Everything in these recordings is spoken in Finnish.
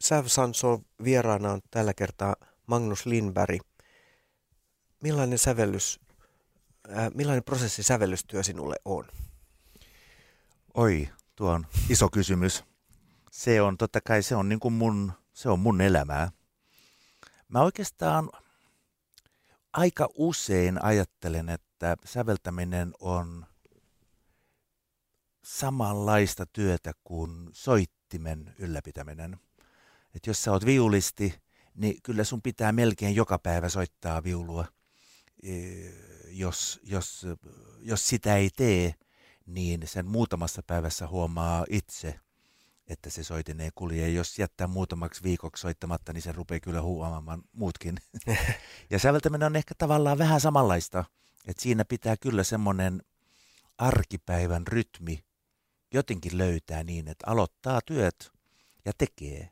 Sanso vieraana on tällä kertaa Magnus Lindberg. Millainen sävellys, äh, millainen prosessi sävellystyö sinulle on? Oi, tuo on iso kysymys. Se on totta kai, se on, niin kuin mun, se on mun elämää. Mä oikeastaan aika usein ajattelen, että säveltäminen on samanlaista työtä kuin soittimen ylläpitäminen. Et jos sä oot viulisti, niin kyllä sun pitää melkein joka päivä soittaa viulua. Jos, jos, jos sitä ei tee, niin sen muutamassa päivässä huomaa itse, että se soitin ei kulje. Jos jättää muutamaksi viikoksi soittamatta, niin se rupeaa kyllä huomaamaan muutkin. ja säveltäminen on ehkä tavallaan vähän samanlaista, että siinä pitää kyllä semmoinen arkipäivän rytmi jotenkin löytää niin, että aloittaa työt ja tekee.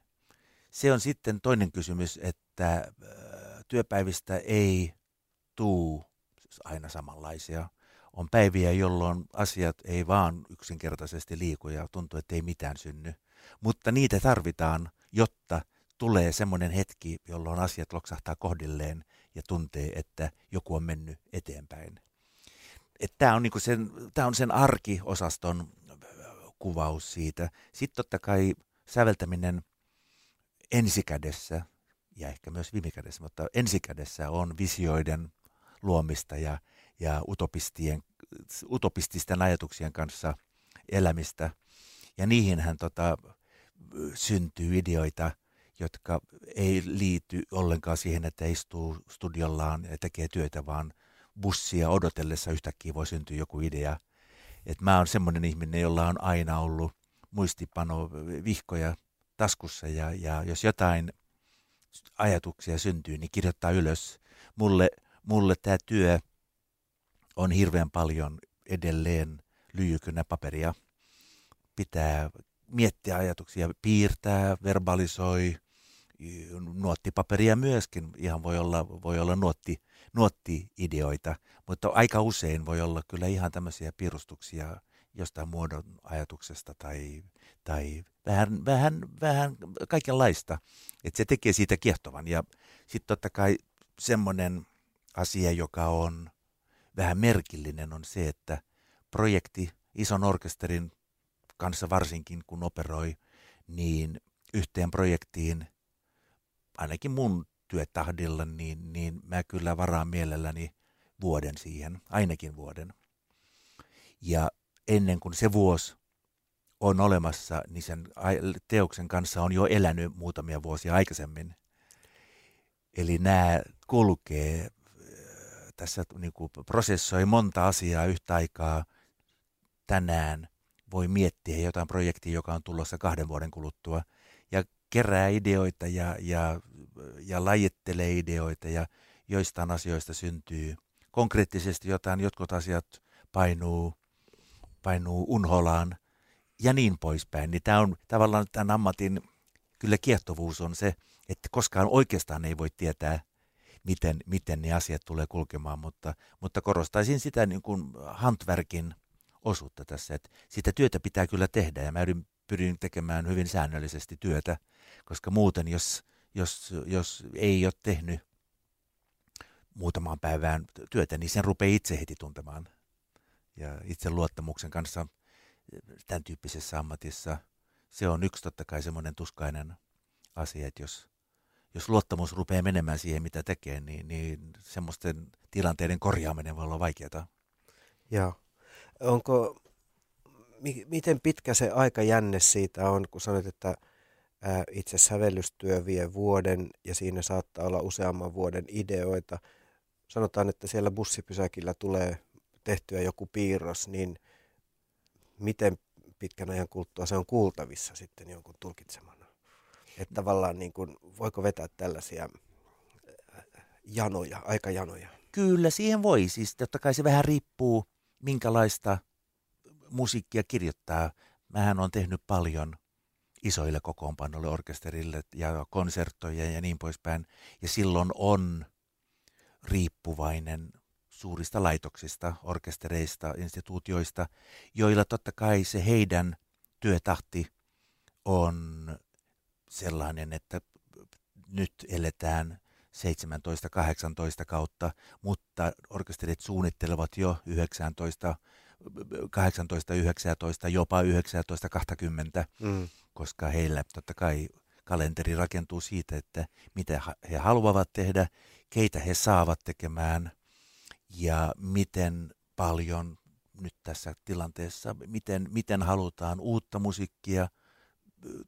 Se on sitten toinen kysymys, että äh, työpäivistä ei tuu aina samanlaisia. On päiviä, jolloin asiat ei vaan yksinkertaisesti liiku ja tuntuu, että ei mitään synny. Mutta niitä tarvitaan, jotta tulee semmoinen hetki, jolloin asiat loksahtaa kohdilleen ja tuntee, että joku on mennyt eteenpäin. Tämä on, niinku sen, on sen arkiosaston kuvaus siitä. Sitten totta kai säveltäminen ensikädessä ja ehkä myös viimikädessä, mutta ensikädessä on visioiden luomista ja, ja utopistien, utopististen ajatuksien kanssa elämistä. Ja niihinhän tota, syntyy ideoita, jotka ei liity ollenkaan siihen, että istuu studiollaan ja tekee työtä, vaan bussia odotellessa yhtäkkiä voi syntyä joku idea. Et mä oon semmoinen ihminen, jolla on aina ollut muistipano vihkoja taskussa ja, ja jos jotain ajatuksia syntyy, niin kirjoittaa ylös. Mulle, mulle tämä työ on hirveän paljon edelleen lyijykynä paperia. Pitää miettiä ajatuksia, piirtää, verbalisoi, nuottipaperia myöskin. Ihan voi olla, voi olla nuotti, nuotti-ideoita, mutta aika usein voi olla kyllä ihan tämmöisiä piirustuksia jostain muodon ajatuksesta tai, tai vähän, vähän, vähän kaikenlaista. Että se tekee siitä kiehtovan. Ja sitten totta kai semmoinen asia, joka on vähän merkillinen, on se, että projekti ison orkesterin kanssa varsinkin, kun operoi, niin yhteen projektiin, ainakin mun työtahdilla, niin, niin mä kyllä varaan mielelläni vuoden siihen, ainakin vuoden. Ja ennen kuin se vuosi on olemassa, niin sen teoksen kanssa on jo elänyt muutamia vuosia aikaisemmin. Eli nämä kulkee äh, tässä niin kuin prosessoi monta asiaa yhtä aikaa tänään. Voi miettiä jotain projektia, joka on tulossa kahden vuoden kuluttua ja kerää ideoita ja, ja, ja lajittelee ideoita ja joistain asioista syntyy konkreettisesti jotain, jotkut asiat painuu painuu unholaan ja niin poispäin. Niin tämä on tavallaan tämän ammatin kyllä kiehtovuus on se, että koskaan oikeastaan ei voi tietää, miten, miten ne asiat tulee kulkemaan, mutta, mutta korostaisin sitä niin kuin handwerkin osuutta tässä, että sitä työtä pitää kyllä tehdä ja mä pyrin tekemään hyvin säännöllisesti työtä, koska muuten jos, jos, jos ei ole tehnyt muutamaan päivään työtä, niin sen rupeaa itse heti tuntemaan ja itse luottamuksen kanssa tämän tyyppisessä ammatissa. Se on yksi totta kai semmoinen tuskainen asia, että jos, jos luottamus rupeaa menemään siihen, mitä tekee, niin, niin semmoisten tilanteiden korjaaminen voi olla vaikeaa. Joo. Onko, mi, miten pitkä se aikajänne siitä on, kun sanoit, että ää, itse sävellystyö vie vuoden ja siinä saattaa olla useamman vuoden ideoita. Sanotaan, että siellä bussipysäkillä tulee tehtyä joku piirros, niin miten pitkän ajan kuluttua se on kuultavissa sitten jonkun tulkitsemana? Että tavallaan niin kuin, voiko vetää tällaisia äh, janoja, aikajanoja? Kyllä, siihen voi. Siis totta kai se vähän riippuu, minkälaista musiikkia kirjoittaa. Mähän on tehnyt paljon isoille kokoonpanoille, orkesterille ja konserttoja ja niin poispäin. Ja silloin on riippuvainen suurista laitoksista, orkestereista, instituutioista, joilla totta kai se heidän työtahti on sellainen, että nyt eletään 17-18 kautta, mutta orkesterit suunnittelevat jo 19, 18, 19, jopa 19, 20, mm. koska heillä totta kai kalenteri rakentuu siitä, että mitä he haluavat tehdä, keitä he saavat tekemään ja miten paljon nyt tässä tilanteessa, miten, miten halutaan uutta musiikkia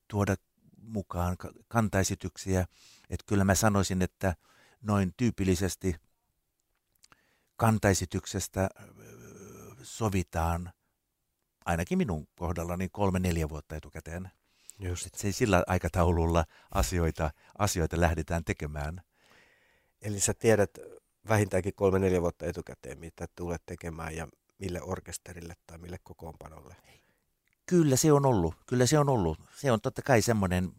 tuoda mukaan, kantaesityksiä. Että kyllä mä sanoisin, että noin tyypillisesti kantaesityksestä sovitaan ainakin minun kohdallani kolme-neljä vuotta etukäteen. Just. Et se sillä aikataululla asioita, asioita lähdetään tekemään. Eli sä tiedät vähintäänkin kolme-neljä vuotta etukäteen, mitä tulet tekemään ja mille orkesterille tai mille kokoonpanolle? Kyllä se on ollut. Kyllä se on ollut. Se on totta kai semmoinen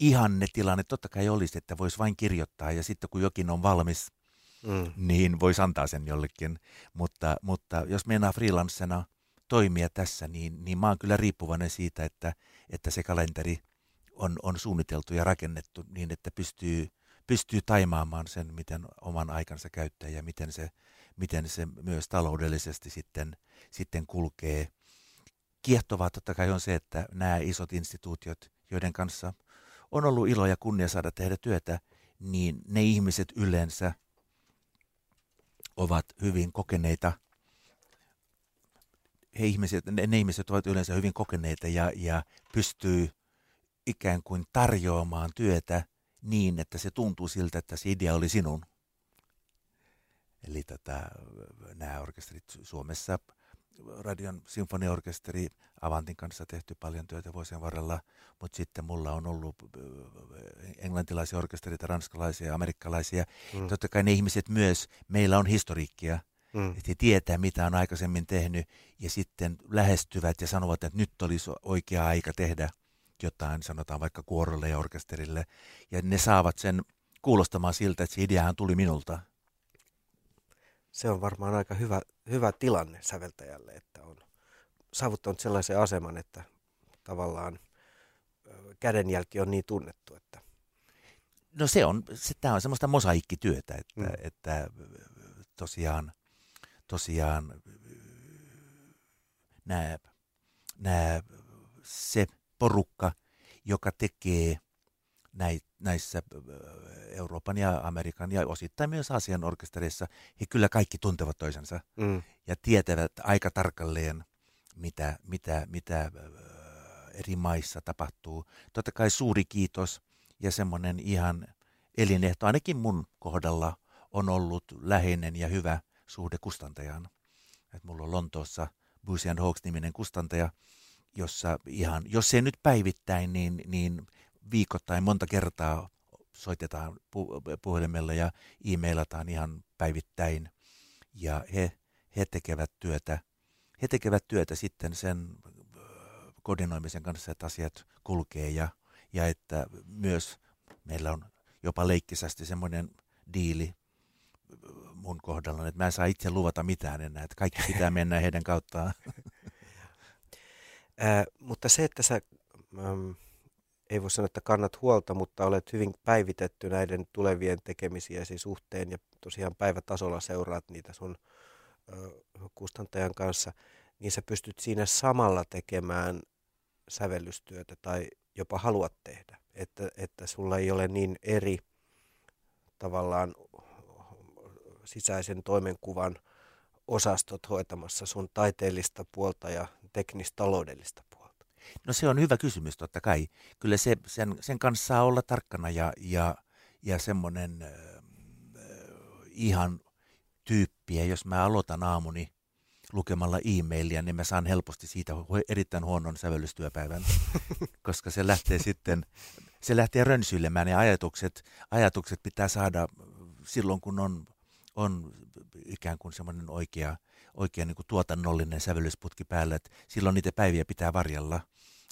ihannetilanne totta kai olisi, että voisi vain kirjoittaa ja sitten kun jokin on valmis, mm. niin voisi antaa sen jollekin. Mutta, mutta jos meinaa freelancena toimia tässä, niin, niin mä oon kyllä riippuvainen siitä, että, että se kalenteri on, on suunniteltu ja rakennettu niin, että pystyy, pystyy taimaamaan sen, miten oman aikansa käyttää ja miten se, miten se myös taloudellisesti sitten, sitten kulkee. Kiehtovaa totta kai on se, että nämä isot instituutiot, joiden kanssa on ollut ilo ja kunnia saada tehdä työtä, niin ne ihmiset yleensä ovat hyvin kokeneita. He ihmiset, ne, ne ihmiset ovat yleensä hyvin kokeneita ja, ja pystyy ikään kuin tarjoamaan työtä niin, että se tuntuu siltä, että se idea oli sinun. Eli tätä, nämä orkesterit Suomessa, Radion sinfoniaorkesteri Avantin kanssa tehty paljon työtä vuosien varrella, mutta sitten mulla on ollut äh, englantilaisia orkestereita, ranskalaisia, amerikkalaisia. Mm. Totta kai ne ihmiset myös, meillä on historiikkia, mm. että he tietää, mitä on aikaisemmin tehnyt, ja sitten lähestyvät ja sanovat, että nyt olisi oikea aika tehdä jotain, sanotaan vaikka kuorolle ja orkesterille, ja ne saavat sen kuulostamaan siltä, että se ideahan tuli minulta. Se on varmaan aika hyvä, hyvä tilanne säveltäjälle, että on saavuttanut sellaisen aseman, että tavallaan kädenjälki on niin tunnettu, että No se on, se, tämä on semmoista mosaikkityötä, että, mm. että tosiaan, tosiaan nämä, nämä, se porukka, joka tekee näissä Euroopan ja Amerikan ja osittain myös Aasian orkestereissa, he kyllä kaikki tuntevat toisensa mm. ja tietävät aika tarkalleen, mitä, mitä, mitä eri maissa tapahtuu. Totta kai suuri kiitos ja semmoinen ihan elinehto, ainakin mun kohdalla, on ollut läheinen ja hyvä suhde kustantajaan. Et mulla on Lontoossa Boozy Hawks-niminen kustantaja, jossa ihan, jos ei nyt päivittäin, niin, niin viikoittain monta kertaa soitetaan pu- puhelimella ja e-mailataan ihan päivittäin. Ja he, he tekevät työtä he tekevät työtä sitten sen koordinoimisen kanssa, että asiat kulkee ja, ja että myös meillä on jopa leikkisästi semmoinen diili mun kohdalla, että mä en saa itse luvata mitään enää, että kaikki pitää mennä heidän kauttaan. Äh, mutta se, että sä, ähm, ei voi sanoa, että kannat huolta, mutta olet hyvin päivitetty näiden tulevien tekemisiesi suhteen ja tosiaan päivätasolla seuraat niitä sun kustantajan kanssa, niin sä pystyt siinä samalla tekemään sävellystyötä tai jopa haluat tehdä. Että, että sulla ei ole niin eri tavallaan sisäisen toimenkuvan osastot hoitamassa sun taiteellista puolta ja teknistaloudellista puolta? No se on hyvä kysymys totta kai. Kyllä se, sen, sen kanssa saa olla tarkkana ja, ja, ja semmoinen äh, ihan tyyppiä, jos mä aloitan aamuni lukemalla e-mailia, niin mä saan helposti siitä erittäin huonon sävellystyöpäivän, koska se lähtee sitten, se lähtee rönsyilemään ja ajatukset, ajatukset pitää saada silloin, kun on, on ikään kuin semmoinen oikea, oikea niin kuin tuotannollinen sävellysputki päällä, että silloin niitä päiviä pitää varjella.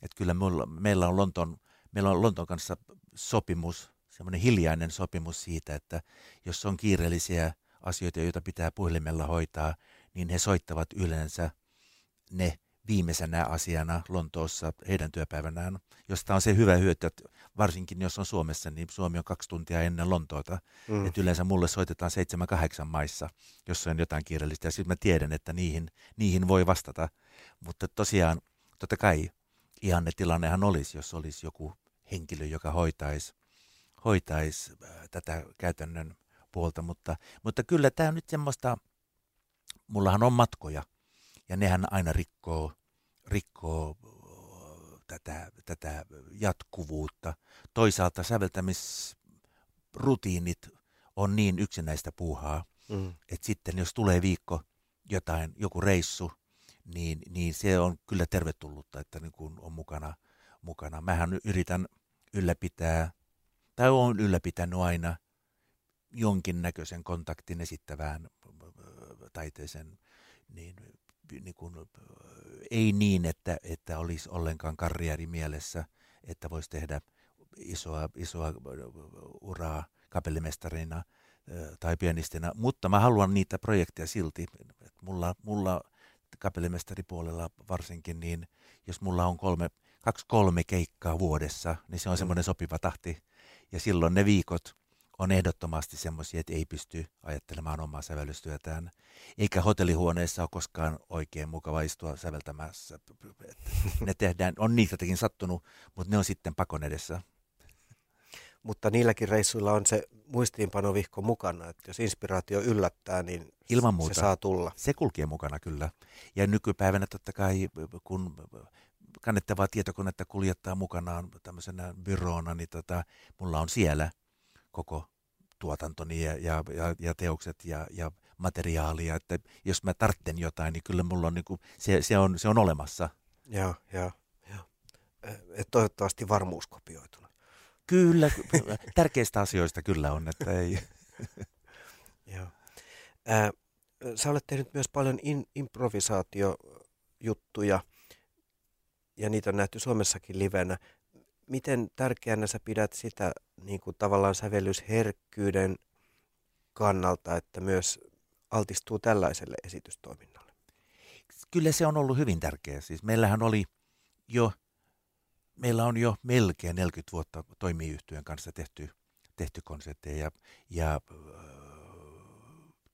Että kyllä mulla, meillä on Lontoon, meillä on Lontoon kanssa sopimus, semmoinen hiljainen sopimus siitä, että jos on kiireellisiä asioita, joita pitää puhelimella hoitaa, niin he soittavat yleensä ne viimeisenä asiana Lontoossa heidän työpäivänään, josta on se hyvä hyöty, että varsinkin jos on Suomessa, niin Suomi on kaksi tuntia ennen Lontoota. Mm. Että yleensä mulle soitetaan seitsemän, kahdeksan maissa, jos on jotain kiireellistä. Ja sitten mä tiedän, että niihin, niihin voi vastata. Mutta tosiaan, totta kai ihanne tilannehan olisi, jos olisi joku henkilö, joka hoitaisi hoitais, äh, tätä käytännön puolta. Mutta, mutta kyllä tämä on nyt semmoista, mullahan on matkoja, ja nehän aina rikkoo, rikkoo tätä, tätä jatkuvuutta. Toisaalta säveltämisrutiinit on niin yksinäistä puuhaa, mm. että sitten jos tulee viikko jotain, joku reissu, niin, niin se on kyllä tervetullutta, että niin kun on mukana, mukana. Mähän yritän ylläpitää, tai olen ylläpitänyt aina jonkinnäköisen kontaktin esittävään taiteeseen, niin niin kuin, ei niin, että, että olisi ollenkaan karrieri mielessä, että voisi tehdä isoa, isoa uraa kapellimestarina tai pianistina, mutta mä haluan niitä projekteja silti. Mulla, mulla kapellimestaripuolella varsinkin, niin jos mulla on kolme, kaksi kolme keikkaa vuodessa, niin se on mm. semmoinen sopiva tahti. Ja silloin ne viikot, on ehdottomasti semmoisia, että ei pysty ajattelemaan omaa sävellystyötään. Eikä hotellihuoneessa ole koskaan oikein mukava istua säveltämässä. Ne tehdään, on niitäkin sattunut, mutta ne on sitten pakon edessä. Mutta niilläkin reissuilla on se muistiinpanovihko mukana, että jos inspiraatio yllättää, niin Ilman muuta. se saa tulla. Se kulkee mukana kyllä. Ja nykypäivänä totta kai, kun kannettavaa tietokonetta kuljettaa mukanaan tämmöisenä byroona, niin tota, mulla on siellä – koko tuotantoni ja, ja, ja, ja teokset ja, ja materiaalia, että jos mä tartten jotain, niin kyllä mulla on, niin kuin, se, se, on, se on olemassa. Joo, joo, joo. Et toivottavasti varmuuskopioituna. Kyllä, tärkeistä asioista kyllä on, että ei. joo. Äh, sä olet tehnyt myös paljon in, improvisaatiojuttuja ja niitä on nähty Suomessakin livenä miten tärkeänä sä pidät sitä niin kuin tavallaan sävellysherkkyyden kannalta, että myös altistuu tällaiselle esitystoiminnalle? Kyllä se on ollut hyvin tärkeä. Siis meillähän oli jo, meillä on jo melkein 40 vuotta toimiyhtyön kanssa tehty, tehty konsertteja ja, ja äh,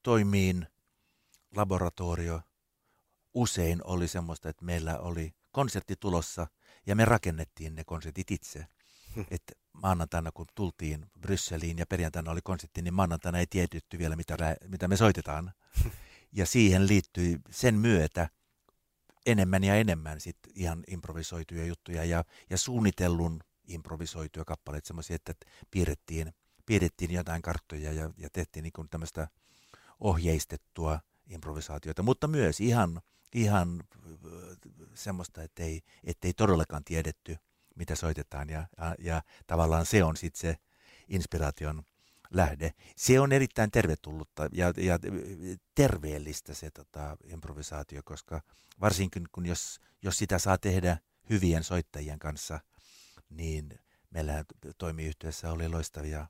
toimiin laboratorio usein oli semmoista, että meillä oli konsertti tulossa – ja me rakennettiin ne konsertit itse. Hmm. Et maanantaina kun tultiin Brysseliin ja perjantaina oli konsertti, niin maanantaina ei tietytty vielä mitä, mitä me soitetaan. ja siihen liittyi sen myötä enemmän ja enemmän sit ihan improvisoituja juttuja ja, ja suunnitellun improvisoituja kappaleita, semmoisia, että piirrettiin, piirrettiin jotain karttoja ja, ja tehtiin niin tämmöistä ohjeistettua improvisaatiota, mutta myös ihan ihan semmoista, ettei, ettei todellakaan tiedetty, mitä soitetaan ja, ja, ja tavallaan se on sitten se inspiraation lähde. Se on erittäin tervetullutta ja, ja terveellistä se tota, improvisaatio, koska varsinkin kun jos, jos sitä saa tehdä hyvien soittajien kanssa, niin meillä toimiyhteydessä oli loistavia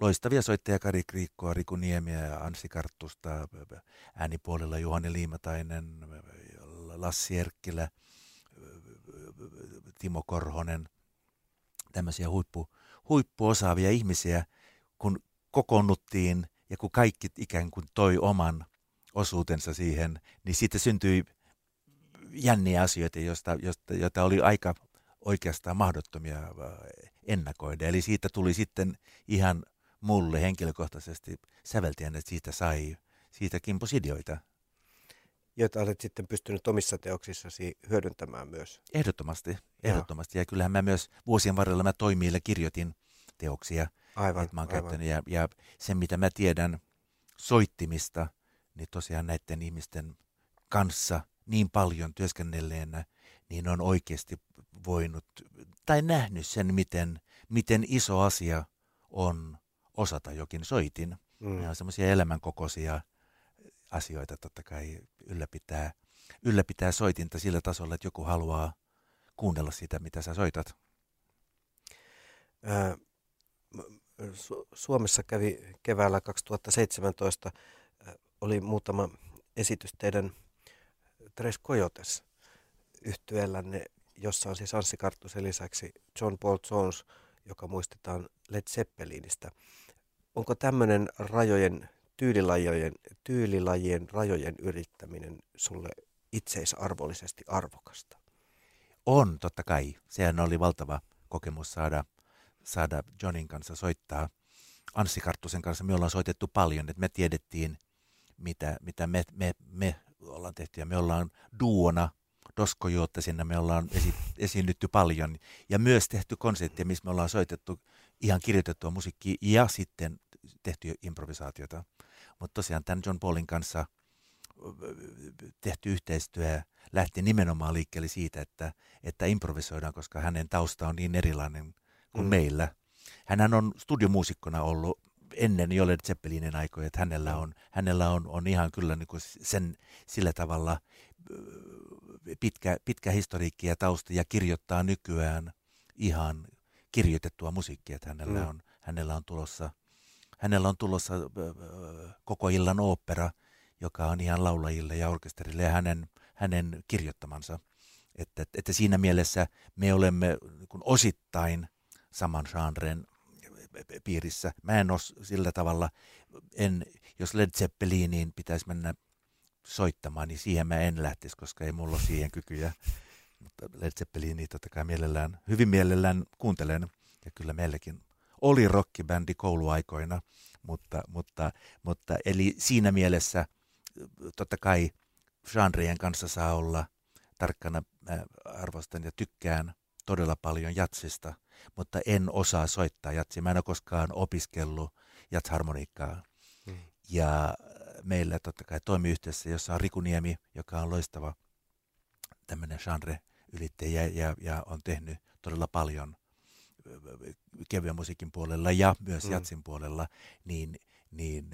loistavia soittajia Kari Kriikkoa, Riku Niemiä ja Ansi Karttusta, äänipuolella Juhani Liimatainen, Lassi Erkkilä, Timo Korhonen, tämmöisiä huippu, huippuosaavia ihmisiä, kun kokoonnuttiin ja kun kaikki ikään kuin toi oman osuutensa siihen, niin siitä syntyi jänniä asioita, joista, joista, joita oli aika oikeastaan mahdottomia ennakoida. Eli siitä tuli sitten ihan mulle henkilökohtaisesti säveltäjän, että siitä sai siitä kimposidioita. Joita olet sitten pystynyt omissa teoksissasi hyödyntämään myös. Ehdottomasti, ehdottomasti. Ja, ja kyllähän mä myös vuosien varrella mä toimiille kirjoitin teoksia. Aivan, että mä oon aivan. Ja, ja sen, mitä mä tiedän soittimista, niin tosiaan näiden ihmisten kanssa niin paljon työskennelleenä, niin on oikeasti voinut tai nähnyt sen, miten, miten iso asia on osata jokin soitin. Mm. Ne on semmoisia elämänkokoisia asioita totta kai ylläpitää, ylläpitää soitinta sillä tasolla, että joku haluaa kuunnella sitä, mitä sä soitat. Ää, Su- Suomessa kävi keväällä 2017, oli muutama esitys teidän Tres Coyotes yhtyeellänne, jossa on siis Anssi Karttusen lisäksi John Paul Jones, joka muistetaan Led Zeppelinistä. Onko tämmöinen rajojen, tyylilajien, tyylilajien rajojen yrittäminen sulle itseisarvollisesti arvokasta? On, totta kai. Sehän oli valtava kokemus saada, saada Johnin kanssa soittaa. Anssi Karttusen kanssa me ollaan soitettu paljon, että me tiedettiin, mitä, mitä me, me, me ollaan tehty. Ja me ollaan duona, Dosko sinne me ollaan esi, esiinnytty paljon. Ja myös tehty konsertteja, missä me ollaan soitettu ihan kirjoitettua musiikkia ja sitten tehty improvisaatiota. Mutta tosiaan tämän John Paulin kanssa tehty yhteistyö lähti nimenomaan liikkeelle siitä, että, että improvisoidaan, koska hänen tausta on niin erilainen kuin mm. meillä. Hän on studiomuusikkona ollut ennen jo Led Zeppelinin aikoja, että hänellä on, hänellä on, on ihan kyllä niin kuin sen sillä tavalla pitkä, pitkä historiikki ja tausta ja kirjoittaa nykyään ihan kirjoitettua musiikkia, että hänellä, mm. on, hänellä on tulossa, hänellä on tulossa koko illan opera, joka on ihan laulajille ja orkesterille ja hänen, hänen kirjoittamansa. Että, että siinä mielessä me olemme niin osittain saman genren piirissä. Mä en ole sillä tavalla, en, jos Led Zeppeliniin pitäisi mennä soittamaan, niin siihen mä en lähtisi, koska ei mulla ole siihen kykyjä. Mutta Led Zeppelinia totta kai mielellään, hyvin mielellään kuuntelen. Ja kyllä meilläkin oli rockibändi kouluaikoina, mutta, mutta, mutta eli siinä mielessä totta kai genreen kanssa saa olla tarkkana. Mä arvostan ja tykkään todella paljon jatsista, mutta en osaa soittaa jatsia. Mä en ole koskaan opiskellut jatsharmoniikkaa. Mm. Ja meillä totta kai toimii yhteydessä, jossa on Rikuniemi, joka on loistava tämmöinen genre ylittäjä ja, ja on tehnyt todella paljon kevyen musiikin puolella ja myös mm. jatsin puolella, niin, niin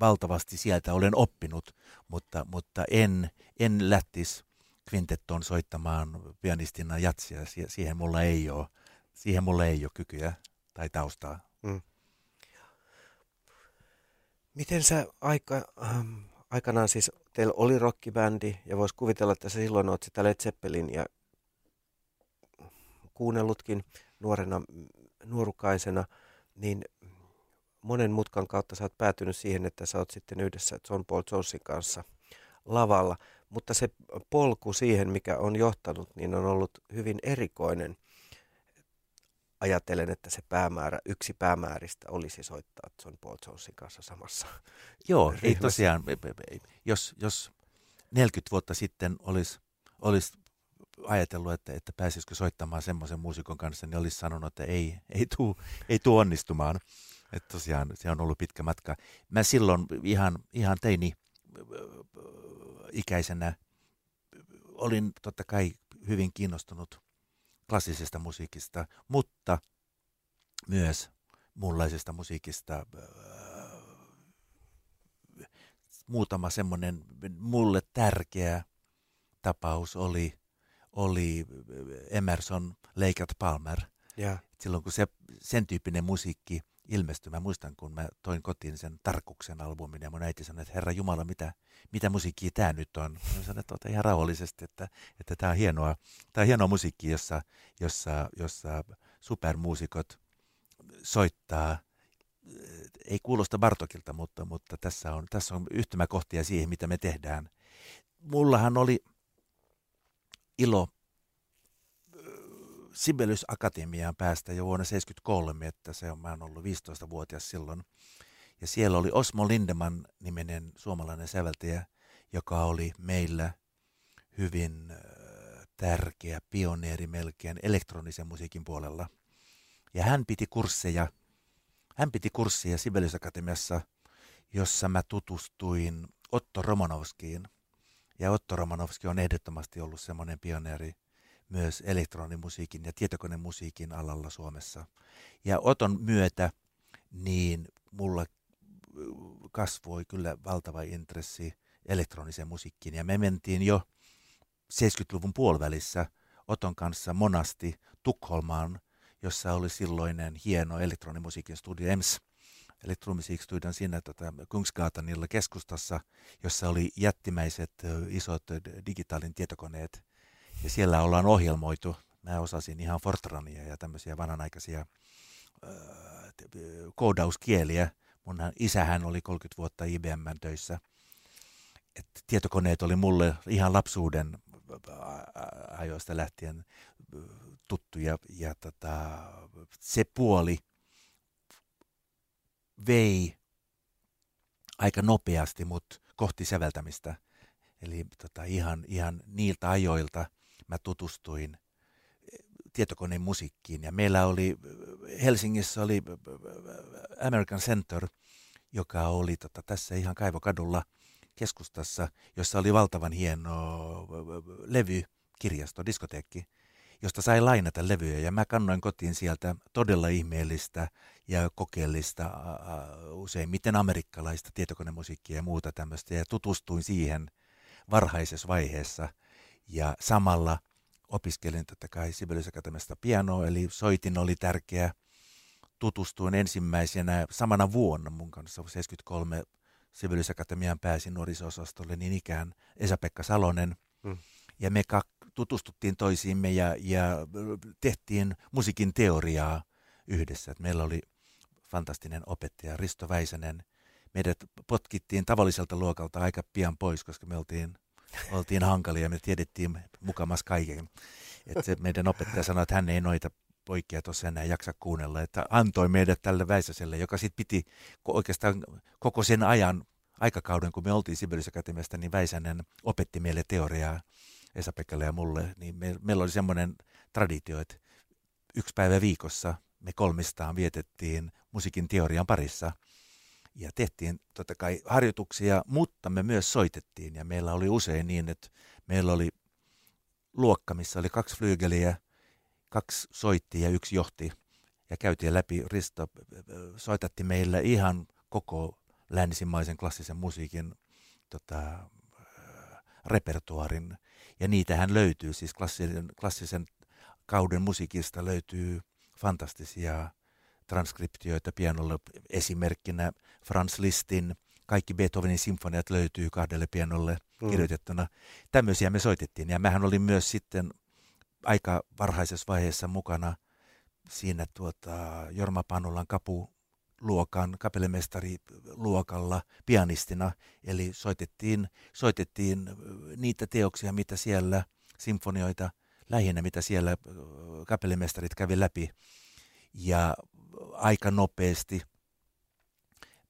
valtavasti sieltä olen oppinut, mutta, mutta en, en lähtisi kvintettoon soittamaan pianistina jatsia. Siihen mulla ei ole, siihen mulla ei ole kykyä tai taustaa. Mm. Miten sä aika, ähm, aikanaan siis, teillä oli rockibändi ja voisi kuvitella, että sä silloin oot sitä Led Zeppelin ja kuunnellutkin nuorena, nuorukaisena, niin monen mutkan kautta sä oot päätynyt siihen, että sä oot sitten yhdessä John Paul Jonesin kanssa lavalla. Mutta se polku siihen, mikä on johtanut, niin on ollut hyvin erikoinen – ajattelen, että se päämäärä, yksi päämääristä olisi soittaa John Paul Jonesin kanssa samassa Joo, ei tosiaan, jos, jos 40 vuotta sitten olisi, olisi ajatellut, että, että pääsisikö soittamaan semmoisen muusikon kanssa, niin olisi sanonut, että ei, ei tuu, ei tuu onnistumaan. Että tosiaan se on ollut pitkä matka. Mä silloin ihan, ihan teini ikäisenä olin totta kai hyvin kiinnostunut klassisesta musiikista, mutta myös muunlaisesta musiikista. Muutama semmoinen mulle tärkeä tapaus oli, oli Emerson, Lake Palmer. Yeah. Silloin kun se, sen tyyppinen musiikki ilmestyi. Mä muistan, kun mä toin kotiin sen Tarkuksen albumin ja mun äiti sanoi, että Herra Jumala, mitä, mitä musiikkia tämä nyt on? Mä sanoin, että ihan rauhallisesti, että, että tämä on hienoa, tää on hienoa musiikki, jossa, jossa, jossa supermuusikot soittaa ei kuulosta Bartokilta, mutta, mutta tässä, on, tässä on yhtymäkohtia siihen, mitä me tehdään. Mullahan oli ilo Sibelius Akatemiaan päästä jo vuonna 1973, että se on, mä oon ollut 15-vuotias silloin. Ja siellä oli Osmo Lindeman niminen suomalainen säveltäjä, joka oli meillä hyvin tärkeä pioneeri melkein elektronisen musiikin puolella. Ja hän piti kursseja, hän piti kursseja Sibelius Akatemiassa, jossa mä tutustuin Otto Romanovskiin. Ja Otto Romanovski on ehdottomasti ollut semmoinen pioneeri, myös elektronimusiikin ja tietokonemusiikin alalla Suomessa. Ja Oton myötä niin mulla kasvoi kyllä valtava intressi elektroniseen musiikkiin ja me mentiin jo 70-luvun puolivälissä Oton kanssa monasti Tukholmaan, jossa oli silloinen hieno elektronimusiikin studio EMS Elektromusiikstudion siinä tota, Kungsgatanilla keskustassa, jossa oli jättimäiset isot digitaalin tietokoneet. Ja siellä ollaan ohjelmoitu. Mä osasin ihan Fortrania ja tämmöisiä vanhanaikaisia äh, koodauskieliä. Mun isähän oli 30 vuotta IBM töissä. Et tietokoneet oli mulle ihan lapsuuden ajoista lähtien tuttuja. Ja tota, se puoli vei aika nopeasti mut kohti säveltämistä. Eli tota, ihan, ihan niiltä ajoilta mä tutustuin tietokoneen musiikkiin. Ja meillä oli, Helsingissä oli American Center, joka oli tota, tässä ihan Kaivokadulla keskustassa, jossa oli valtavan hieno levykirjasto, diskoteekki, josta sai lainata levyjä. Ja mä kannoin kotiin sieltä todella ihmeellistä ja kokeellista, useimmiten amerikkalaista tietokonemusiikkia ja muuta tämmöistä. Ja tutustuin siihen varhaisessa vaiheessa. Ja samalla – opiskelin totta kai Sibelius Akatemiasta pianoa, eli soitin oli tärkeä. Tutustuin ensimmäisenä samana vuonna mun kanssa 73 Sibelius Akatemian pääsin nuoriso-osastolle niin ikään Esa-Pekka Salonen. Mm. Ja me tutustuttiin toisiimme ja, ja tehtiin musiikin teoriaa yhdessä. Et meillä oli fantastinen opettaja Risto Väisänen. Meidät potkittiin tavalliselta luokalta aika pian pois, koska me oltiin oltiin hankalia, me tiedettiin mukamas kaiken. Että se meidän opettaja sanoi, että hän ei noita poikia tuossa enää jaksa kuunnella, että antoi meidät tälle Väisäselle, joka sitten piti oikeastaan koko sen ajan, aikakauden, kun me oltiin Sibelius Akatemiasta, niin Väisänen opetti meille teoriaa Esa-Pekkalle ja mulle, niin me, meillä oli semmoinen traditio, että yksi päivä viikossa me kolmistaan vietettiin musiikin teorian parissa – ja tehtiin totta kai harjoituksia, mutta me myös soitettiin ja meillä oli usein niin, että meillä oli luokka, missä oli kaksi flyygeliä, kaksi soitti ja yksi johti ja käytiin läpi. Risto soitatti meillä ihan koko länsimaisen klassisen musiikin tota, repertuarin. Ja niitähän löytyy, siis klassisen, klassisen kauden musiikista löytyy fantastisia transkriptioita pianolle. Esimerkkinä Franz Listin kaikki Beethovenin sinfoniat löytyy kahdelle pianolle mm. kirjoitettuna. Tämmöisiä me soitettiin ja mähän olin myös sitten aika varhaisessa vaiheessa mukana siinä tuota, Jorma Panulan kapu luokan, luokalla pianistina. Eli soitettiin, soitettiin niitä teoksia, mitä siellä, sinfonioita lähinnä, mitä siellä kapellimestarit kävi läpi. Ja aika nopeasti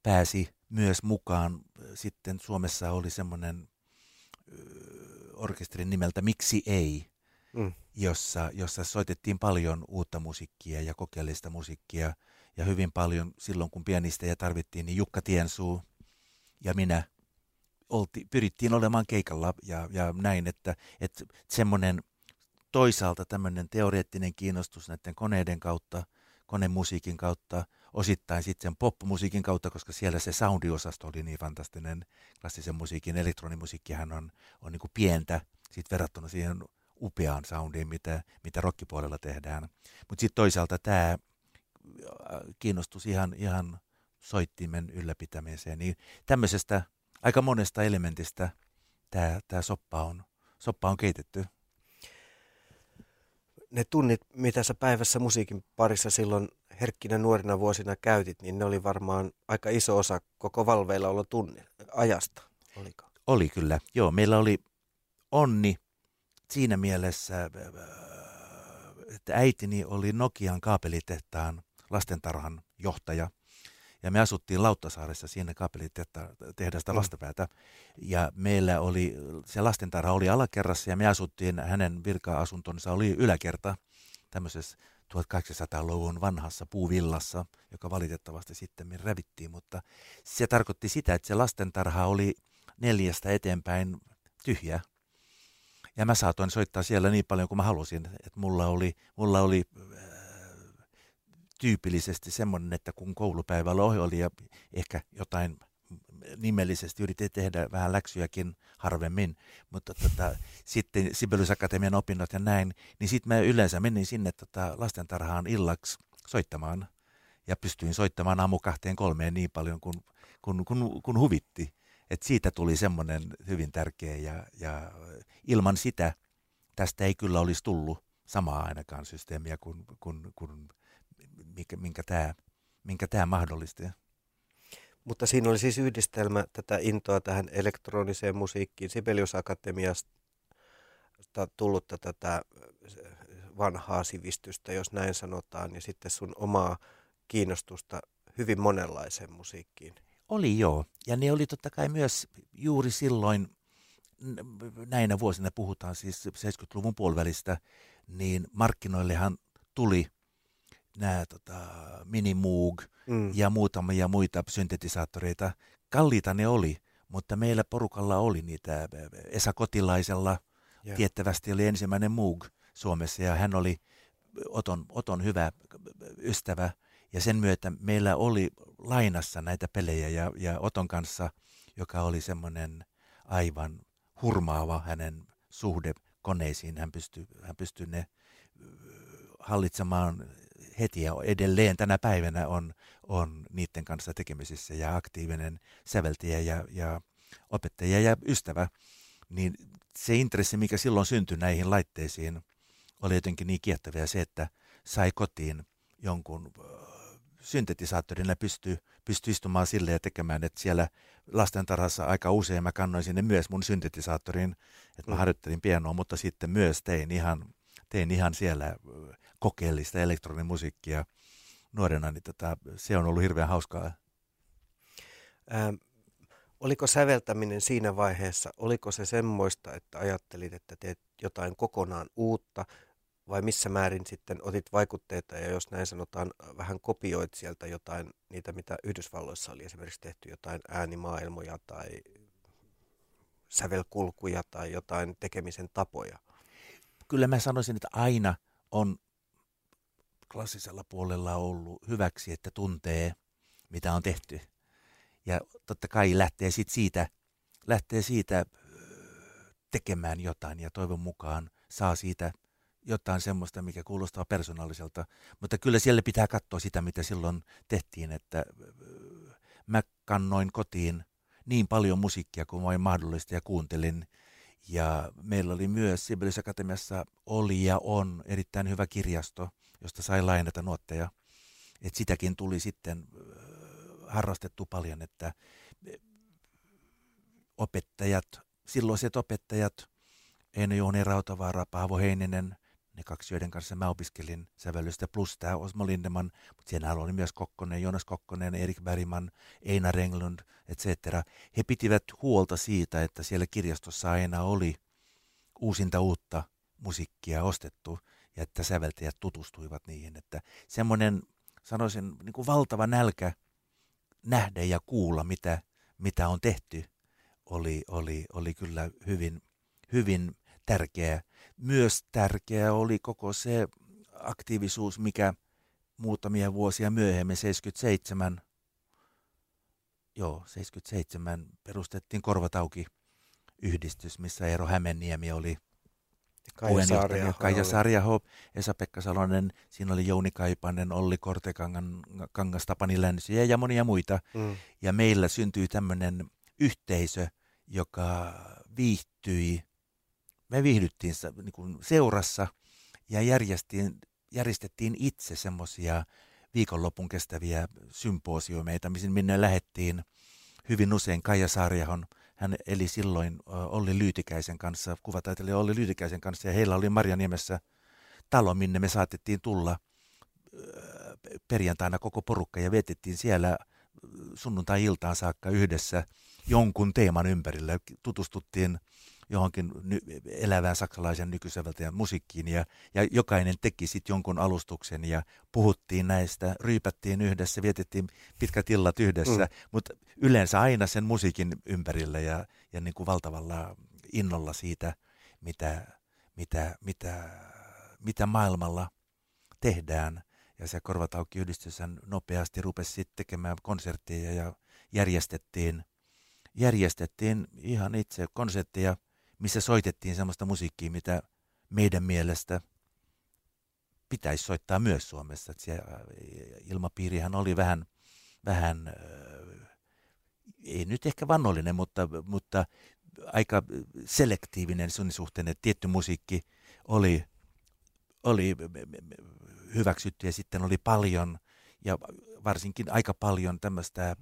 pääsi myös mukaan. Sitten Suomessa oli semmoinen orkesterin nimeltä Miksi ei, mm. jossa, jossa soitettiin paljon uutta musiikkia ja kokeellista musiikkia. Ja hyvin paljon silloin, kun pianistejä tarvittiin, niin Jukka Tiensuu ja minä olti, pyrittiin olemaan keikalla ja, ja näin, että, että semmoinen toisaalta tämmöinen teoreettinen kiinnostus näiden koneiden kautta – konemusiikin kautta, osittain sitten sen popmusiikin kautta, koska siellä se soundiosasto oli niin fantastinen. Klassisen musiikin elektronimusiikkihan on, on niin kuin pientä sit verrattuna siihen upeaan soundiin, mitä, mitä rockipuolella tehdään. Mutta sitten toisaalta tämä äh, kiinnostus ihan, ihan soittimen ylläpitämiseen, niin tämmöisestä aika monesta elementistä tämä soppa on, soppa on keitetty ne tunnit, mitä sä päivässä musiikin parissa silloin herkkinä nuorina vuosina käytit, niin ne oli varmaan aika iso osa koko valveilla olla tunnin ajasta. Oliko? Oli kyllä. Joo, meillä oli onni siinä mielessä, että äitini oli Nokian kaapelitehtaan lastentarhan johtaja – ja me asuttiin Lauttasaaressa siinä kaapelitehdasta vastapäätä. Mm. Ja meillä oli, se lastentarha oli alakerrassa ja me asuttiin, hänen virka-asuntonsa oli yläkerta tämmöisessä 1800-luvun vanhassa puuvillassa, joka valitettavasti sitten rävittiin, mutta se tarkoitti sitä, että se lastentarha oli neljästä eteenpäin tyhjä. Ja mä saatoin soittaa siellä niin paljon kuin mä halusin, että mulla oli, mulla oli tyypillisesti semmoinen, että kun koulupäivällä ohi oli ja ehkä jotain nimellisesti yritin tehdä vähän läksyjäkin harvemmin, mutta tota, sitten Sibelius Akatemian opinnot ja näin, niin sitten mä yleensä menin sinne tota, lastentarhaan illaksi soittamaan. ja pystyin soittamaan aamu kahteen kolmeen niin paljon kuin kun, kun, kun huvitti. Et siitä tuli semmoinen hyvin tärkeä ja, ja ilman sitä tästä ei kyllä olisi tullut samaa ainakaan systeemiä kuin, kuin, kuin minkä, minkä tämä minkä tämä mahdollisti. Mutta siinä oli siis yhdistelmä tätä intoa tähän elektroniseen musiikkiin, Sibelius Akatemiasta tullutta tätä vanhaa sivistystä, jos näin sanotaan, ja sitten sun omaa kiinnostusta hyvin monenlaiseen musiikkiin. Oli joo, ja ne oli totta kai myös juuri silloin, näinä vuosina puhutaan siis 70-luvun puolivälistä, niin markkinoillehan tuli nämä tota, Mini Moog mm. ja muutamia muita syntetisaattoreita. Kalliita ne oli, mutta meillä porukalla oli niitä. Esa Kotilaisella yeah. tiettävästi oli ensimmäinen Moog Suomessa ja hän oli Oton, Oton hyvä ystävä ja sen myötä meillä oli lainassa näitä pelejä ja, ja Oton kanssa, joka oli semmoinen aivan hurmaava hänen suhde koneisiin. Hän pystyi, hän pystyi ne hallitsemaan heti ja edelleen tänä päivänä on, on niiden kanssa tekemisissä ja aktiivinen säveltäjä ja, ja opettaja ja ystävä, niin se intressi, mikä silloin syntyi näihin laitteisiin, oli jotenkin niin kiehtovia se, että sai kotiin jonkun syntetisaattorin ja pystyi, pystyi istumaan sille ja tekemään, että siellä lastentarhassa aika usein mä kannoin sinne myös mun syntetisaattorin, että mä mm. harjoittelin pienoa, mutta sitten myös tein ihan, tein ihan siellä kokeellista elektronimusiikkia nuorena, niin tota, se on ollut hirveän hauskaa. Ähm, oliko säveltäminen siinä vaiheessa, oliko se semmoista, että ajattelit, että teet jotain kokonaan uutta, vai missä määrin sitten otit vaikutteita ja jos näin sanotaan, vähän kopioit sieltä jotain, niitä mitä Yhdysvalloissa oli esimerkiksi tehty, jotain äänimaailmoja tai sävelkulkuja tai jotain tekemisen tapoja? Kyllä mä sanoisin, että aina on klassisella puolella ollut hyväksi, että tuntee, mitä on tehty. Ja totta kai lähtee sit siitä, lähtee siitä tekemään jotain ja toivon mukaan saa siitä jotain semmoista, mikä kuulostaa persoonalliselta. Mutta kyllä siellä pitää katsoa sitä, mitä silloin tehtiin, että mä kannoin kotiin niin paljon musiikkia kuin vain mahdollista ja kuuntelin. Ja meillä oli myös Sibelius Akatemiassa oli ja on erittäin hyvä kirjasto, josta sai lainata nuotteja. Et sitäkin tuli sitten harrastettu paljon, että opettajat, silloiset opettajat, Eino Jouni Rautavaara, Paavo Heininen, ne kaksi, joiden kanssa mä opiskelin sävellystä, plus tämä Osmo Lindeman, mutta siellä oli myös Kokkonen, Jonas Kokkonen, Erik Bergman, Einar Englund, etc. He pitivät huolta siitä, että siellä kirjastossa aina oli uusinta uutta musiikkia ostettu ja että säveltäjät tutustuivat niihin. Että semmoinen, sanoisin, niin kuin valtava nälkä nähdä ja kuulla, mitä, mitä on tehty, oli, oli, oli kyllä hyvin, hyvin tärkeä. Myös tärkeä oli koko se aktiivisuus, mikä muutamia vuosia myöhemmin, 77, joo, 77 perustettiin Korvatauki yhdistys, missä Eero Hämenniemi oli Kaija Saariaho, Kaija Saariaho, Esa-Pekka Salonen, siinä oli Jouni Kaipanen, Olli Kortekangas, Tapani Länsi ja monia muita. Mm. Ja meillä syntyi tämmöinen yhteisö, joka viihtyi me viihdyttiin niin kuin seurassa ja järjestettiin, itse semmoisia viikonlopun kestäviä symposiomeita, minne lähettiin hyvin usein Kaija Saariahon. Hän eli silloin Olli Lyytikäisen kanssa, kuvataiteilija Olli Lyytikäisen kanssa, ja heillä oli Marjaniemessä talo, minne me saatettiin tulla perjantaina koko porukka, ja vietettiin siellä sunnuntai-iltaan saakka yhdessä jonkun teeman ympärillä. Tutustuttiin johonkin ny- elävään saksalaisen nykysäveltäjän musiikkiin ja, ja jokainen teki sitten jonkun alustuksen ja puhuttiin näistä, ryypättiin yhdessä, vietettiin pitkät illat yhdessä, mm. mutta yleensä aina sen musiikin ympärillä ja, ja niin kuin valtavalla innolla siitä, mitä, mitä, mitä, mitä maailmalla tehdään. Ja se Korvatauki-yhdistys nopeasti rupesi sitten tekemään konsertteja ja järjestettiin, järjestettiin ihan itse konsertteja missä soitettiin semmoista musiikkia, mitä meidän mielestä pitäisi soittaa myös Suomessa. Että se ilmapiirihän oli vähän, vähän ei nyt ehkä vannollinen, mutta, mutta aika selektiivinen sun suhteen, että tietty musiikki oli, oli hyväksytty ja sitten oli paljon ja varsinkin aika paljon tämmöistä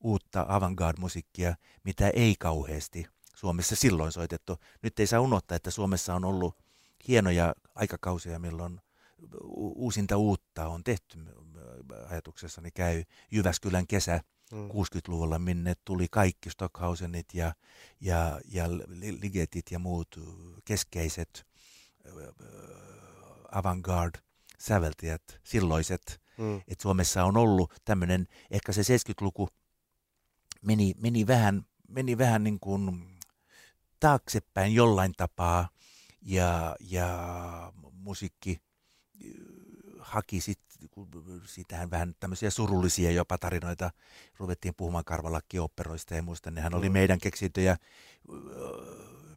uutta avantgarde-musiikkia, mitä ei kauheasti Suomessa silloin soitettu. Nyt ei saa unohtaa, että Suomessa on ollut hienoja aikakausia, milloin uusinta uutta on tehty. Ajatuksessani käy Jyväskylän kesä mm. 60-luvulla, minne tuli kaikki Stockhausenit ja, ja, ja Ligetit ja muut keskeiset avantgarde säveltäjät, silloiset. Mm. Että Suomessa on ollut tämmöinen, ehkä se 70-luku meni, meni vähän, meni vähän niin kuin taaksepäin jollain tapaa ja, ja musiikki äh, haki sit, siitähän vähän tämmöisiä surullisia jopa tarinoita. Ruvettiin puhumaan karvalakki-operoista ja muista. Nehän oli meidän keksintöjä. Äh,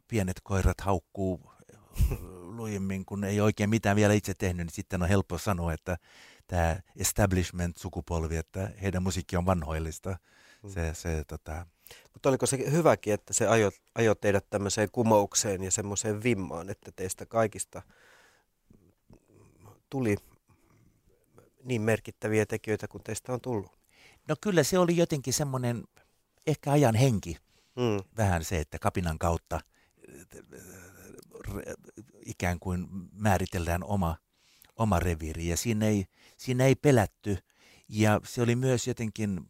pienet koirat haukkuu äh, lujemmin, kun ei oikein mitään vielä itse tehnyt, niin sitten on helppo sanoa, että tämä establishment-sukupolvi, että heidän musiikki on vanhoillista. Mm. Se, se, tota... Mutta oliko se hyväkin, että se ajoi, ajo teidät tämmöiseen kumoukseen ja semmoiseen vimmaan, että teistä kaikista tuli niin merkittäviä tekijöitä kuin teistä on tullut? No kyllä se oli jotenkin semmoinen ehkä ajan henki. Mm. Vähän se, että kapinan kautta ikään kuin määritellään oma, oma reviiri ja siinä ei, siinä ei pelätty. Ja se oli myös jotenkin eh,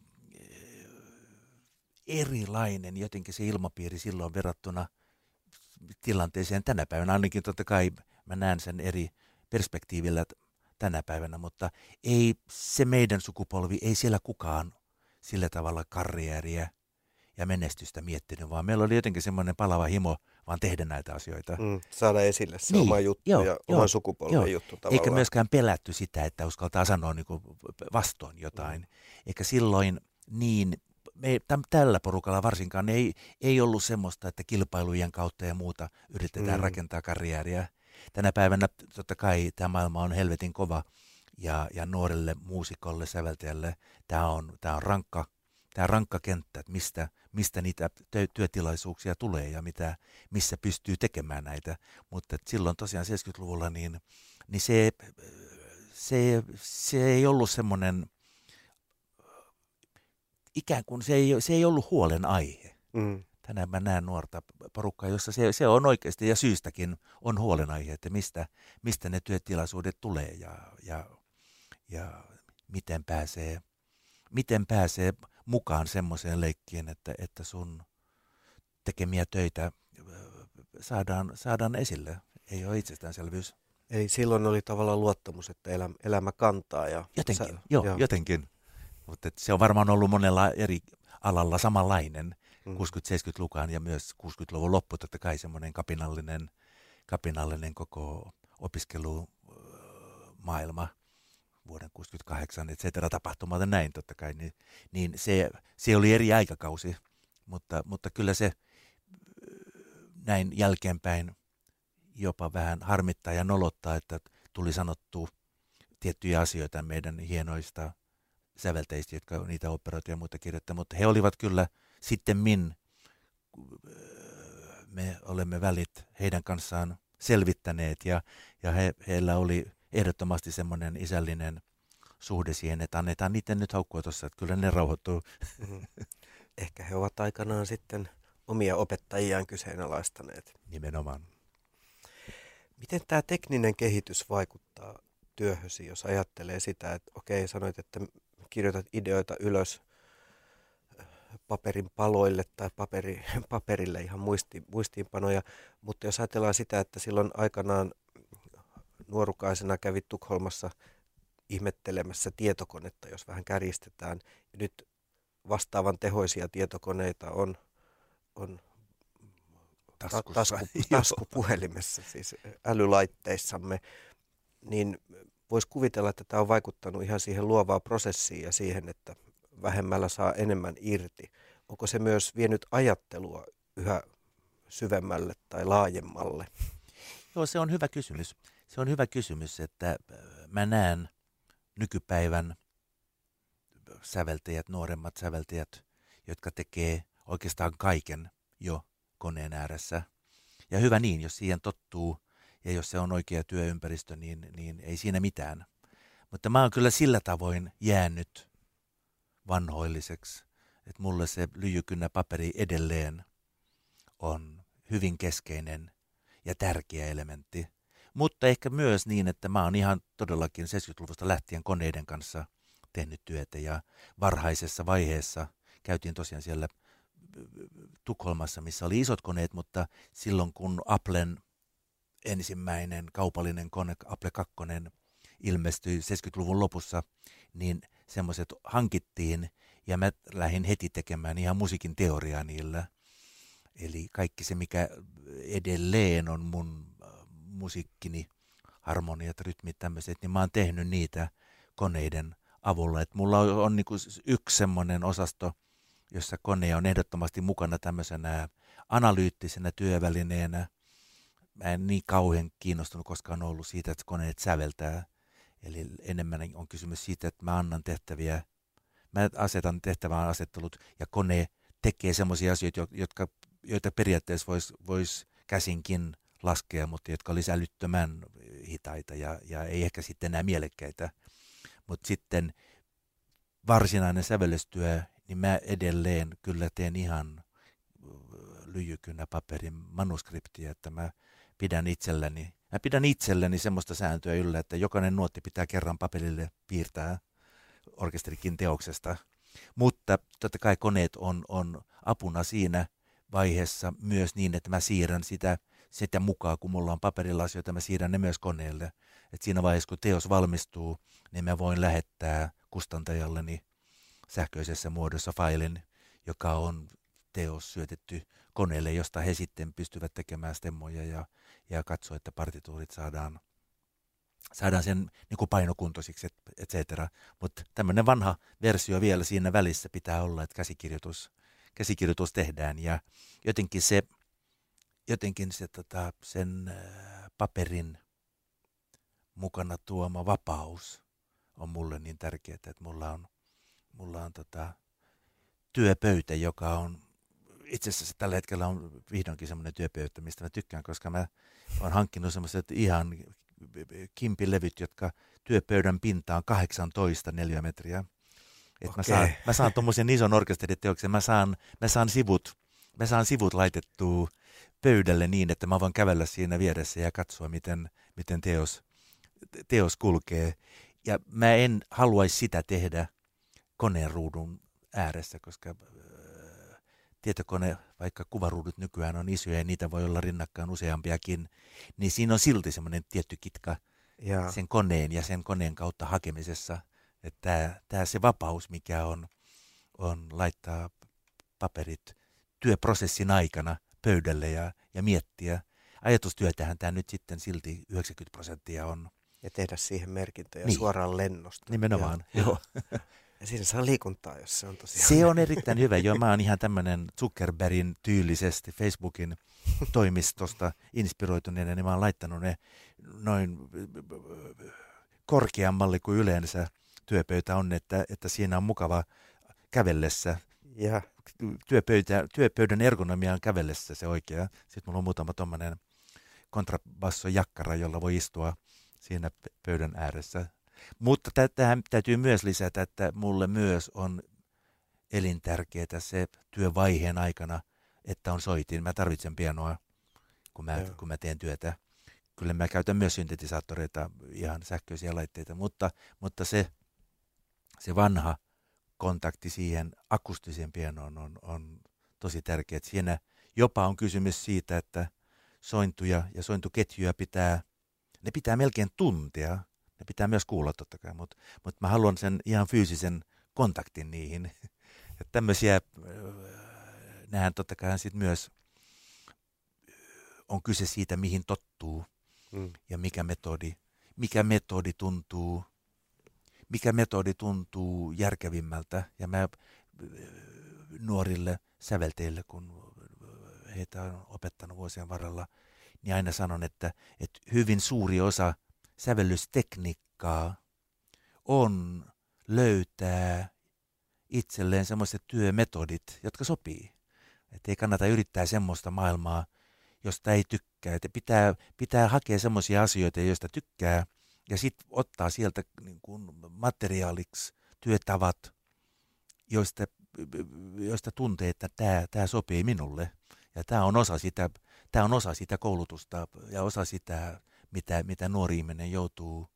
erilainen jotenkin se ilmapiiri silloin verrattuna tilanteeseen tänä päivänä. Ainakin totta kai mä näen sen eri perspektiivillä tänä päivänä, mutta ei se meidän sukupolvi, ei siellä kukaan sillä tavalla karrieriä ja menestystä miettinyt, vaan meillä oli jotenkin semmoinen palava himo vaan tehdä näitä asioita. Mm, saada esille se niin, oma juttu joo, ja joo, oman sukupolven joo. juttu tavallaan. Eikä myöskään pelätty sitä, että uskaltaa sanoa niin kuin vastoin jotain. Mm. Eikä silloin niin, me, täm, tällä porukalla varsinkaan ei, ei ollut semmoista, että kilpailujen kautta ja muuta yritetään mm. rakentaa karjääriä. Tänä päivänä totta kai tämä maailma on helvetin kova ja, ja nuorelle muusikolle, säveltäjälle tämä on, tämä on rankka tämä rankka kenttä, että mistä, mistä niitä työtilaisuuksia tulee ja mitä, missä pystyy tekemään näitä. Mutta silloin tosiaan 70-luvulla niin, niin se, se, se ei ollut semmoinen, ikään kuin se ei, se ei ollut huolen aihe. Mm. Tänään mä näen nuorta porukkaa, jossa se, se on oikeasti ja syystäkin on huolenaihe, että mistä, mistä ne työtilaisuudet tulee ja, ja, ja miten pääsee, miten pääsee mukaan semmoiseen leikkiin, että, että sun tekemiä töitä saadaan, saadaan esille. Ei ole itsestäänselvyys. Eli silloin oli tavallaan luottamus, että elämä, elämä kantaa. Ja jotenkin, sä, joo, joo, jotenkin. Mutta se on varmaan ollut monella eri alalla samanlainen mm. 60-70-lukaan ja myös 60-luvun loppu totta kai semmoinen kapinallinen, kapinallinen koko opiskelumaailma vuoden 68, et cetera, tapahtumat ja näin totta kai, niin, niin se, se oli eri aikakausi, mutta, mutta kyllä se näin jälkeenpäin jopa vähän harmittaa ja nolottaa, että tuli sanottu tiettyjä asioita meidän hienoista sävelteistä, jotka niitä operoita ja muita kirjoittaa, mutta he olivat kyllä sitten min, me olemme välit heidän kanssaan selvittäneet ja, ja he, heillä oli ehdottomasti semmoinen isällinen suhde siihen, että annetaan niiden nyt haukkua tuossa, että kyllä ne rauhoittuu. Mm-hmm. Ehkä he ovat aikanaan sitten omia opettajiaan kyseenalaistaneet. Nimenomaan. Miten tämä tekninen kehitys vaikuttaa työhösi, jos ajattelee sitä, että okei, sanoit, että kirjoitat ideoita ylös paperin paloille tai paperi, paperille ihan muisti, muistiinpanoja, mutta jos ajatellaan sitä, että silloin aikanaan nuorukaisena kävi Tukholmassa ihmettelemässä tietokonetta, jos vähän kärjistetään. Ja nyt vastaavan tehoisia tietokoneita on, on tasku, taskupuhelimessa, siis älylaitteissamme, niin voisi kuvitella, että tämä on vaikuttanut ihan siihen luovaan prosessiin ja siihen, että vähemmällä saa enemmän irti. Onko se myös vienyt ajattelua yhä syvemmälle tai laajemmalle? Joo, se on hyvä kysymys. Se on hyvä kysymys, että äh, mä näen nykypäivän säveltäjät, nuoremmat säveltäjät, jotka tekee oikeastaan kaiken jo koneen ääressä. Ja hyvä niin, jos siihen tottuu ja jos se on oikea työympäristö, niin, niin ei siinä mitään. Mutta mä oon kyllä sillä tavoin jäänyt vanhoilliseksi, että mulle se lyijykynnä paperi edelleen on hyvin keskeinen ja tärkeä elementti. Mutta ehkä myös niin, että mä oon ihan todellakin 70-luvusta lähtien koneiden kanssa tehnyt työtä ja varhaisessa vaiheessa käytiin tosiaan siellä Tukholmassa, missä oli isot koneet, mutta silloin kun Applen ensimmäinen kaupallinen kone, Apple 2, ilmestyi 70-luvun lopussa, niin semmoiset hankittiin ja mä lähdin heti tekemään ihan musiikin teoriaa niillä. Eli kaikki se, mikä edelleen on mun äh, musiikkini, harmoniat, rytmit, tämmöiset, niin mä oon tehnyt niitä koneiden avulla. Et mulla on, on niin yksi semmoinen osasto, jossa kone on ehdottomasti mukana tämmöisenä analyyttisenä työvälineenä. Mä en niin kauhean kiinnostunut koskaan ollut siitä, että koneet säveltää. Eli enemmän on kysymys siitä, että mä annan tehtäviä, mä asetan tehtävän asettelut ja kone tekee semmoisia asioita, jotka, joita periaatteessa voisi vois käsinkin laskea, mutta jotka olisi älyttömän hitaita ja, ja ei ehkä sitten enää mielekkäitä. Mutta sitten varsinainen sävellystyö, niin mä edelleen kyllä teen ihan lyijykynä paperin manuskriptia, että mä pidän itselleni, mä pidän itselleni semmoista sääntöä yllä, että jokainen nuotti pitää kerran paperille piirtää orkesterikin teoksesta. Mutta totta kai koneet on, on apuna siinä vaiheessa myös niin, että mä siirrän sitä, sitä mukaan, kun mulla on paperilla asioita, mä siirrän ne myös koneelle. Et siinä vaiheessa, kun teos valmistuu, niin mä voin lähettää kustantajalleni sähköisessä muodossa failin, joka on teos syötetty koneelle, josta he sitten pystyvät tekemään stemmoja ja, ja katsoa, että partituurit saadaan, saadaan sen niin kuin painokuntoisiksi, et, et cetera. Mutta tämmöinen vanha versio vielä siinä välissä pitää olla, että käsikirjoitus, käsikirjoitus tehdään ja jotenkin se, jotenkin se tota, sen äh, paperin mukana tuoma vapaus on mulle niin tärkeää, että mulla on, mulla on tota, työpöytä, joka on itse asiassa tällä hetkellä on vihdoinkin semmoinen työpöytä, mistä mä tykkään, koska mä oon hankkinut semmoiset ihan kimpilevyt, jotka työpöydän pinta on 18 neliömetriä. Et okay. mä saan, mä saan tuommoisen ison orkesteriteoksen, mä saan, mä saan sivut, mä saan sivut laitettua pöydälle niin, että mä voin kävellä siinä vieressä ja katsoa, miten, miten teos, teos kulkee. Ja mä en haluaisi sitä tehdä koneen ruudun ääressä, koska tietokone, vaikka kuvaruudut nykyään on isoja ja niitä voi olla rinnakkain useampiakin, niin siinä on silti semmoinen tietty kitka ja. sen koneen ja sen koneen kautta hakemisessa. Että tämä se vapaus, mikä on, on laittaa paperit työprosessin aikana pöydälle ja, ja miettiä. Ajatustyötähän tämä nyt sitten silti 90 prosenttia on. Ja tehdä siihen merkintöjä niin. suoraan lennosta. Nimenomaan, joo. joo. Siinä saa liikuntaa, jos se on tosiaan. Se on erittäin hyvä. Joo, mä oon ihan tämmöinen Zuckerbergin tyylisesti Facebookin toimistosta inspiroituneena, niin mä oon laittanut ne noin korkeammalle kuin yleensä työpöytä on, että, että siinä on mukava kävellessä. Ja. Työpöytä, työpöydän ergonomia on kävellessä se oikea. Sitten mulla on muutama tuommoinen kontrabassojakkara, jolla voi istua siinä pöydän ääressä mutta tähän täytyy myös lisätä, että mulle myös on elintärkeää se työvaiheen aikana, että on soitin. Mä tarvitsen pianoa, kun mä, kun mä teen työtä. Kyllä mä käytän myös syntetisaattoreita, ihan sähköisiä laitteita, mutta, mutta se, se vanha kontakti siihen akustiseen pianoon on, on tosi tärkeä. Siinä jopa on kysymys siitä, että sointuja ja sointuketjuja pitää, ne pitää melkein tuntea, ne pitää myös kuulla totta kai, mutta, mutta mä haluan sen ihan fyysisen kontaktin niihin. Että tämmöisiä, nähän totta kai sit myös on kyse siitä, mihin tottuu mm. ja mikä metodi, mikä metodi tuntuu, mikä metodi tuntuu järkevimmältä. Ja mä nuorille sävelteille, kun heitä on opettanut vuosien varrella, niin aina sanon, että, että hyvin suuri osa sävellystekniikkaa on löytää itselleen semmoiset työmetodit, jotka sopii. Että ei kannata yrittää semmoista maailmaa, josta ei tykkää. Että pitää, pitää hakea semmoisia asioita, joista tykkää, ja sitten ottaa sieltä niin kuin materiaaliksi työtavat, joista, joista tuntee, että tämä, sopii minulle. Ja tämä on osa sitä, on osa sitä koulutusta ja osa sitä, mitä, mitä nuori ihminen joutuu,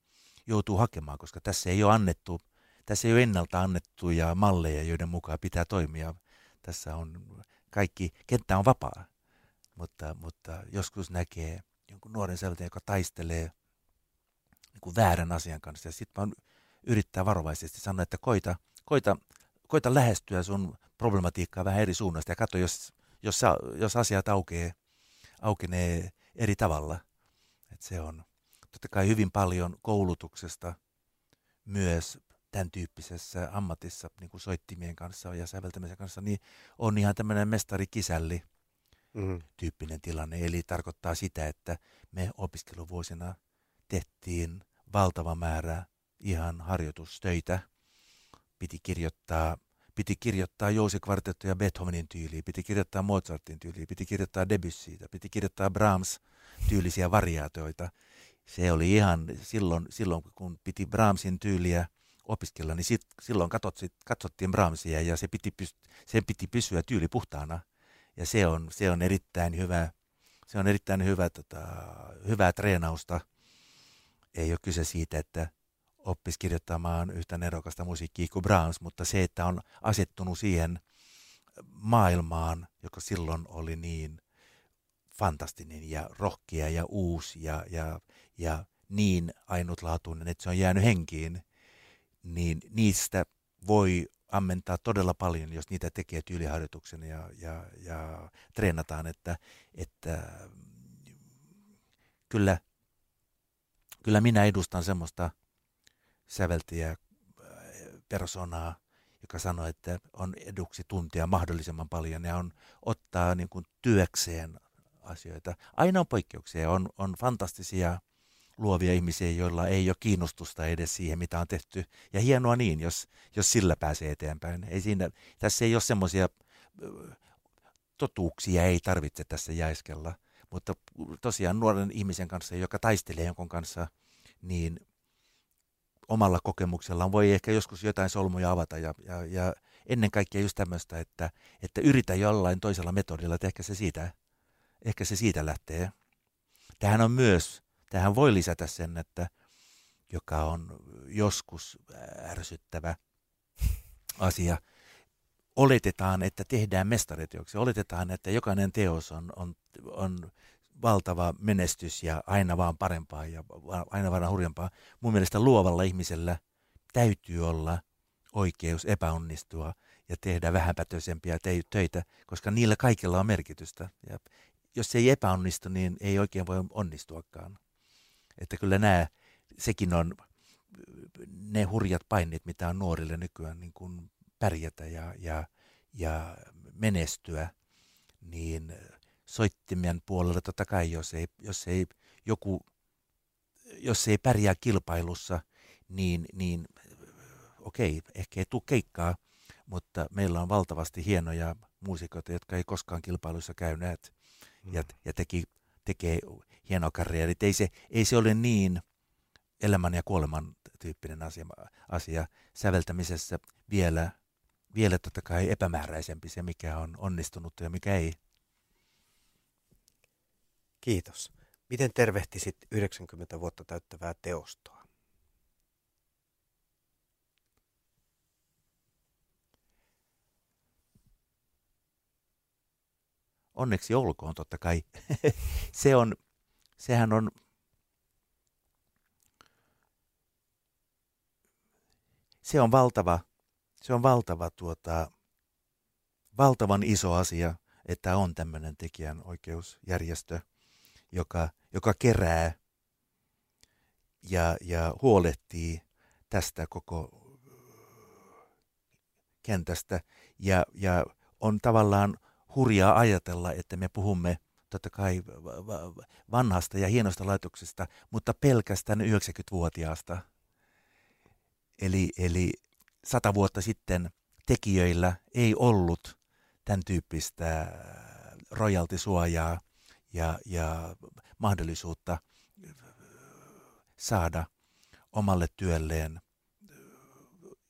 joutuu hakemaan, koska tässä ei ole annettu, tässä ei ole ennalta annettuja malleja, joiden mukaan pitää toimia. Tässä on kaikki, kenttä on vapaa, mutta, mutta joskus näkee jonkun nuoren säveltäjän, joka taistelee niin kuin väärän asian kanssa. Ja sitten vaan yrittää varovaisesti sanoa, että koita, koita, koita lähestyä sun problematiikkaa vähän eri suunnasta ja katso, jos, jos, jos asiat aukeaa, aukenee eri tavalla. Et se on totta kai hyvin paljon koulutuksesta myös tämän tyyppisessä ammatissa, niin kuin soittimien kanssa ja säveltämisen kanssa, niin on ihan tämmöinen mestari-kisälli mm. tyyppinen tilanne. Eli tarkoittaa sitä, että me opiskeluvuosina tehtiin valtava määrä ihan harjoitustöitä. Piti kirjoittaa, piti kirjoittaa Jousi-kvartettoja Beethovenin tyyliin, piti kirjoittaa Mozartin tyyliin, piti kirjoittaa Debussyitä, piti kirjoittaa Brahms-tyylisiä variaatioita. Se oli ihan silloin, silloin kun piti Brahmsin tyyliä opiskella, niin sit, silloin katsottiin, katsottiin Brahmsia ja se piti, sen piti pysyä tyyli puhtaana. Ja se on, se on erittäin hyvä, se on erittäin hyvä, tota, hyvää treenausta. Ei ole kyse siitä, että oppisi kirjoittamaan yhtä nerokasta musiikkia kuin Brahms, mutta se, että on asettunut siihen maailmaan, joka silloin oli niin fantastinen ja rohkea ja uusi ja, ja, ja niin ainutlaatuinen, että se on jäänyt henkiin, niin niistä voi ammentaa todella paljon, jos niitä tekee tyyliharjoituksen ja, ja, ja treenataan, että, että kyllä, kyllä minä edustan semmoista säveltäjä personaa, joka sanoo, että on eduksi tuntia mahdollisimman paljon ja on ottaa niin kuin työkseen asioita. Aina on poikkeuksia, on, on fantastisia luovia ihmisiä, joilla ei ole kiinnostusta edes siihen, mitä on tehty. Ja hienoa niin, jos, jos sillä pääsee eteenpäin. Ei siinä, tässä ei ole semmoisia totuuksia, ei tarvitse tässä jäiskellä. Mutta tosiaan nuoren ihmisen kanssa, joka taistelee jonkun kanssa, niin omalla kokemuksellaan voi ehkä joskus jotain solmuja avata ja, ja, ja ennen kaikkea just tämmöistä, että, että yritä jollain toisella metodilla, että ehkä se siitä, ehkä se siitä lähtee. Tähän on myös Tähän voi lisätä sen, että joka on joskus ärsyttävä asia. Oletetaan, että tehdään mestarityöksi. Oletetaan, että jokainen teos on, on, on valtava menestys ja aina vaan parempaa ja aina vaan hurjempaa. Mun mielestä luovalla ihmisellä täytyy olla oikeus epäonnistua ja tehdä vähäpätöisempiä töitä, koska niillä kaikilla on merkitystä. Ja jos se ei epäonnistu, niin ei oikein voi onnistuakaan. Että kyllä nämä, sekin on ne hurjat paineet, mitä on nuorille nykyään niin kuin pärjätä ja, ja, ja menestyä, niin soittimien puolella totta kai, jos ei, jos ei joku, jos ei pärjää kilpailussa, niin, niin okei, ehkä ei tule keikkaa, mutta meillä on valtavasti hienoja muusikoita, jotka ei koskaan kilpailussa käyneet mm. ja, ja teki, tekee hieno karrieri. Ei se, ei se ole niin elämän ja kuoleman tyyppinen asia, asia säveltämisessä vielä, vielä totta kai epämääräisempi se, mikä on onnistunut ja mikä ei. Kiitos. Miten tervehtisit 90 vuotta täyttävää teostoa? Onneksi olkoon totta kai. se on, sehän on se on valtava, se on valtava tuota, valtavan iso asia, että on tämmöinen tekijänoikeusjärjestö, joka, joka kerää ja, ja huolehtii tästä koko kentästä ja, ja on tavallaan hurjaa ajatella, että me puhumme totta kai vanhasta ja hienosta laitoksesta, mutta pelkästään 90-vuotiaasta. Eli, eli sata vuotta sitten tekijöillä ei ollut tämän tyyppistä rojaltisuojaa ja, ja mahdollisuutta saada omalle työlleen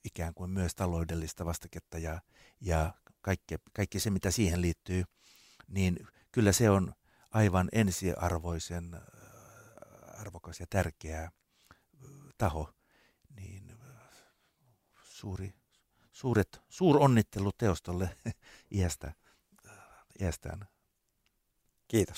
ikään kuin myös taloudellista vastaketta ja, ja kaikki, kaikki se, mitä siihen liittyy, niin kyllä se on aivan ensiarvoisen äh, arvokas ja tärkeä äh, taho. Niin äh, suuri, suuret, suur onnittelu teostolle iästä, iästään. Kiitos.